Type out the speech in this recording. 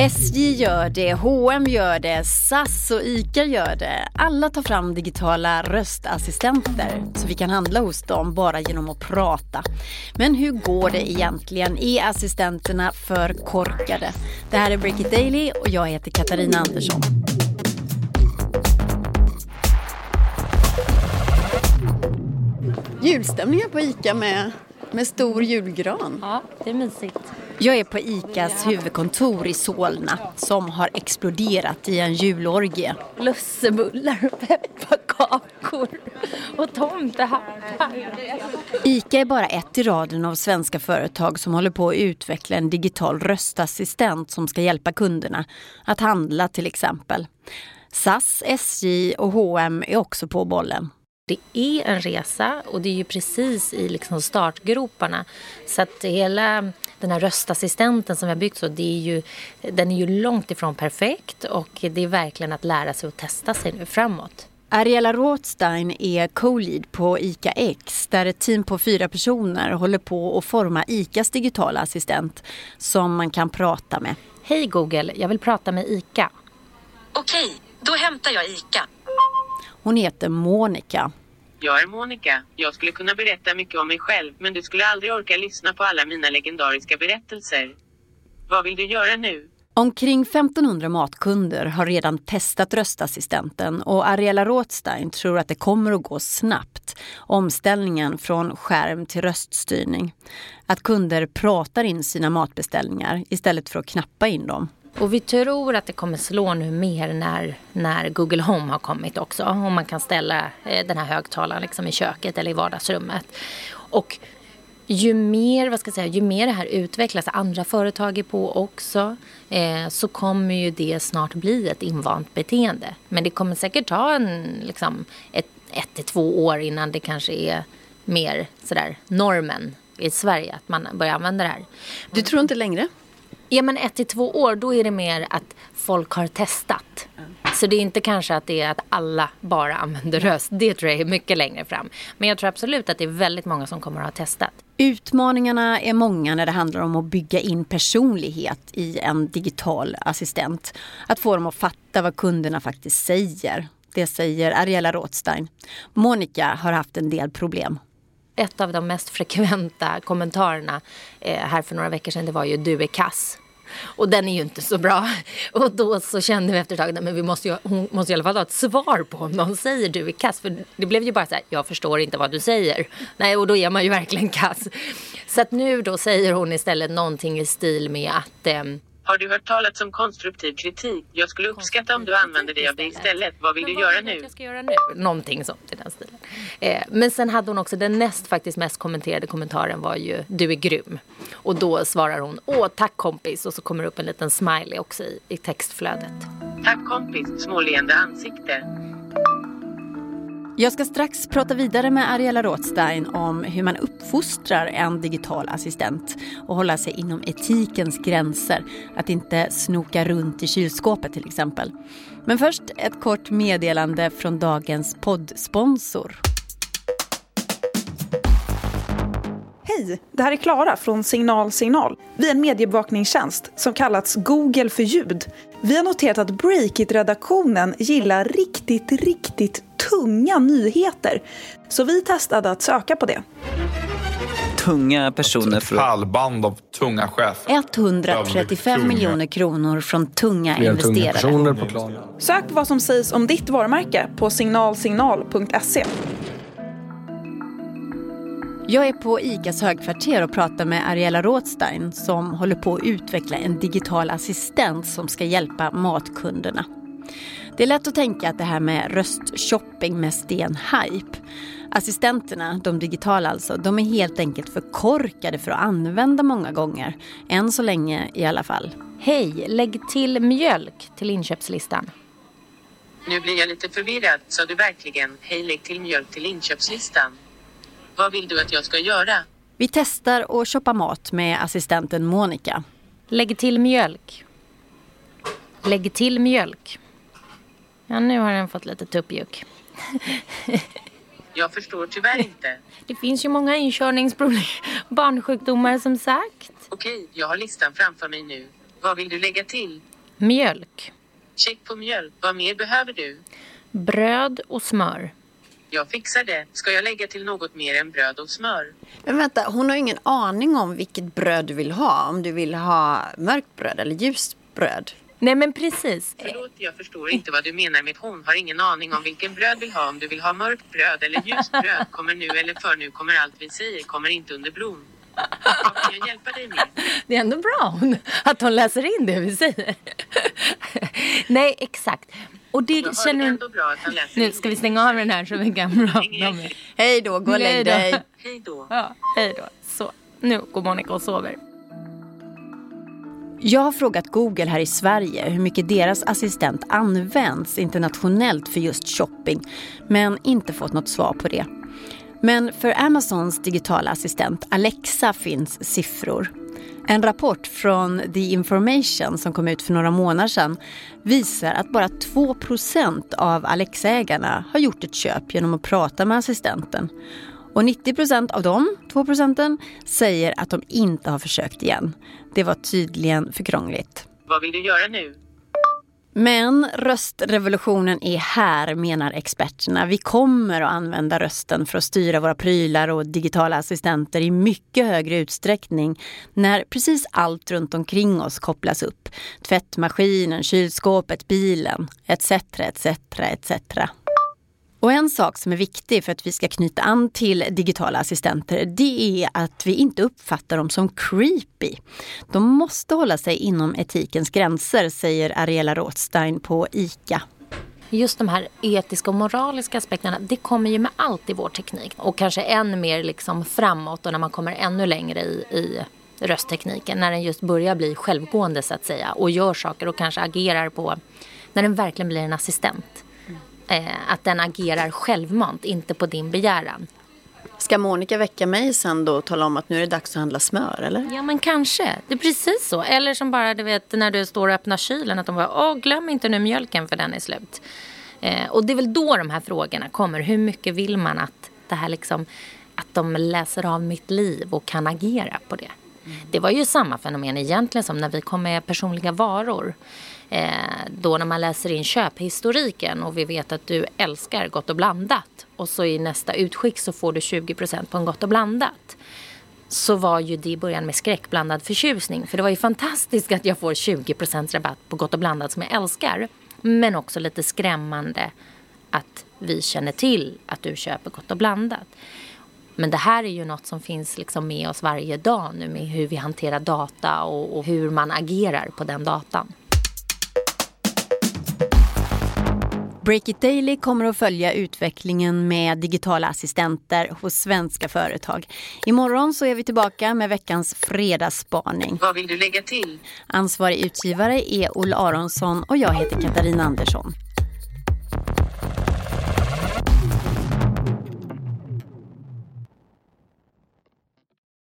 SJ gör det, H&M gör det, SAS och ICA gör det. Alla tar fram digitala röstassistenter så vi kan handla hos dem bara genom att prata. Men hur går det egentligen? Är assistenterna för korkade? Det här är Break It Daily och jag heter Katarina Andersson. Julstämningar på ICA med, med stor julgran. Ja, det är mysigt. Jag är på ICAs huvudkontor i Solna som har exploderat i en julorgie. Lussebullar och pepparkakor och tomtehattar. ICA är bara ett i raden av svenska företag som håller på att utveckla en digital röstassistent som ska hjälpa kunderna att handla till exempel. SAS, SJ och H&M är också på bollen. Det är en resa och det är ju precis i liksom startgroparna. Så att hela den här röstassistenten som vi har byggt så, det är ju, den är ju långt ifrån perfekt och det är verkligen att lära sig och testa sig nu framåt. Ariella Rothstein är co-lead på ICA X där ett team på fyra personer håller på att forma ICAs digitala assistent som man kan prata med. Hej Google, jag vill prata med ICA. Okej, då hämtar jag ICA. Hon heter Monica. Jag är Monica. Jag skulle kunna berätta mycket om mig själv, men du skulle aldrig orka lyssna på alla mina legendariska berättelser. Vad vill du göra nu? Omkring 1500 matkunder har redan testat röstassistenten och Ariella Rothstein tror att det kommer att gå snabbt. Omställningen från skärm till röststyrning. Att kunder pratar in sina matbeställningar istället för att knappa in dem. Och vi tror att det kommer slå nu mer när, när Google Home har kommit också. Och man kan ställa eh, den här högtalaren liksom i köket eller i vardagsrummet. Och ju mer, vad ska jag säga, ju mer det här utvecklas, andra företag är på också, eh, så kommer ju det snart bli ett invant beteende. Men det kommer säkert ta en, liksom, ett, ett till två år innan det kanske är mer sådär normen i Sverige att man börjar använda det här. Du tror inte längre? Ja men ett till två år då är det mer att folk har testat. Så det är inte kanske att det är att alla bara använder röst. Det tror jag är mycket längre fram. Men jag tror absolut att det är väldigt många som kommer att ha testat. Utmaningarna är många när det handlar om att bygga in personlighet i en digital assistent. Att få dem att fatta vad kunderna faktiskt säger. Det säger Ariella Rothstein. Monica har haft en del problem ett av de mest frekventa kommentarerna eh, här för några veckor sedan det var ju du är kass. Och den är ju inte så bra. Och då så kände vi efter ett tag, men vi måste ju, hon måste i alla fall ha ett svar på om någon säger du är kass. För det blev ju bara så här, jag förstår inte vad du säger. Nej, och då är man ju verkligen kass. Så att nu då säger hon istället någonting i stil med att eh, har du hört talas om konstruktiv kritik? Jag skulle uppskatta om du använder dig av det istället. Vad vill Men du göra nu? Jag ska göra nu? Någonting sånt i den stilen. Eh, men sen hade hon också den näst faktiskt mest kommenterade kommentaren var ju du är grym. Och då svarar hon åh tack kompis och så kommer det upp en liten smiley också i, i textflödet. Tack kompis, småleende ansikte. Jag ska strax prata vidare med Ariella Rothstein om hur man uppfostrar en digital assistent och hålla sig inom etikens gränser. Att inte snoka runt i kylskåpet till exempel. Men först ett kort meddelande från dagens poddsponsor. Hej, det här är Klara från Signal Signal. Vi är en mediebevakningstjänst som kallats Google för ljud. Vi har noterat att Breakit-redaktionen gillar riktigt, riktigt tunga nyheter. Så vi testade att söka på det. Tunga personer från... pallband av tunga chefer. 135 miljoner kronor från tunga investerare. Tunga Sök vad som sägs om ditt varumärke på signalsignal.se. Jag är på ICAs högkvarter och pratar med Ariella Rothstein som håller på att utveckla en digital assistent som ska hjälpa matkunderna. Det är lätt att tänka att det här med röstshopping mest är en hype. Assistenterna, de digitala alltså, de är helt enkelt för korkade för att använda många gånger. Än så länge i alla fall. Hej, lägg till mjölk till inköpslistan. Nu blir jag lite förvirrad. Sa du verkligen hej lägg till mjölk till inköpslistan? Vad vill du att jag ska göra? Vi testar att shoppa mat med assistenten Monica. Lägg till mjölk. Lägg till mjölk. Ja, nu har den fått lite tuppjuck. Jag förstår tyvärr inte. Det finns ju många inkörningsproblem. Barnsjukdomar som sagt. Okej, jag har listan framför mig nu. Vad vill du lägga till? Mjölk, Check på mjölk. Vad mer behöver du? bröd och smör. Jag fixar det. Ska jag lägga till något mer än bröd och smör? Men vänta, hon har ingen aning om vilket bröd du vill ha. Om du vill ha mörkt bröd eller ljust bröd. Nej men precis. Förlåt, jag förstår inte vad du menar med hon har ingen aning om vilken bröd vill ha. Om du vill ha mörkt bröd eller ljust bröd kommer nu eller för nu kommer allt vi säger kommer inte under blom. Vad kan jag hjälpa dig med? Det är ändå bra hon, att hon läser in det vi säger. Nej, exakt. Och det känner det hon... ändå bra att han läser Nu ska vi stänga av den här så vi kan prata mer. Hej då, gå och lägg dig. Hej då. Ja, hej då. Så, nu går Monica och sover. Jag har frågat Google här i Sverige hur mycket deras assistent används internationellt för just shopping, men inte fått något svar på det. Men för Amazons digitala assistent Alexa finns siffror. En rapport från The Information som kom ut för några månader sedan visar att bara 2% av Alexa-ägarna har gjort ett köp genom att prata med assistenten. Och 90% av de 2 procenten säger att de inte har försökt igen. Det var tydligen för krångligt. Vad vill du göra nu? Men röstrevolutionen är här, menar experterna. Vi kommer att använda rösten för att styra våra prylar och digitala assistenter i mycket högre utsträckning när precis allt runt omkring oss kopplas upp. Tvättmaskinen, kylskåpet, bilen, etc, etc, etc. Och en sak som är viktig för att vi ska knyta an till digitala assistenter det är att vi inte uppfattar dem som creepy. De måste hålla sig inom etikens gränser, säger Ariela Rothstein på ICA. Just de här etiska och moraliska aspekterna, det kommer ju med allt i vår teknik. Och kanske än mer liksom framåt och när man kommer ännu längre i, i rösttekniken. När den just börjar bli självgående så att säga och gör saker och kanske agerar på, när den verkligen blir en assistent. Eh, att den agerar självmant, inte på din begäran. Ska Monica väcka mig sen då och tala om att nu är det dags att handla smör, eller? Ja men kanske, det är precis så. Eller som bara du vet när du står och öppnar kylen att de bara, åh glöm inte nu mjölken för den är slut. Eh, och det är väl då de här frågorna kommer. Hur mycket vill man att det här liksom, att de läser av mitt liv och kan agera på det. Det var ju samma fenomen egentligen som när vi kom med personliga varor. Eh, då när man läser in köphistoriken och vi vet att du älskar Gott och blandat och så i nästa utskick så får du 20% på en Gott och blandat så var ju det i början med skräckblandad förtjusning. För det var ju fantastiskt att jag får 20% rabatt på Gott och blandat som jag älskar. Men också lite skrämmande att vi känner till att du köper Gott och blandat. Men det här är ju något som finns liksom med oss varje dag nu med hur vi hanterar data och, och hur man agerar på den datan. Break It Daily kommer att följa utvecklingen med digitala assistenter hos svenska företag. Imorgon så är vi tillbaka med veckans fredagsspaning. Vad vill du lägga till? Ansvarig utgivare är Olle Aronsson och jag heter Katarina Andersson.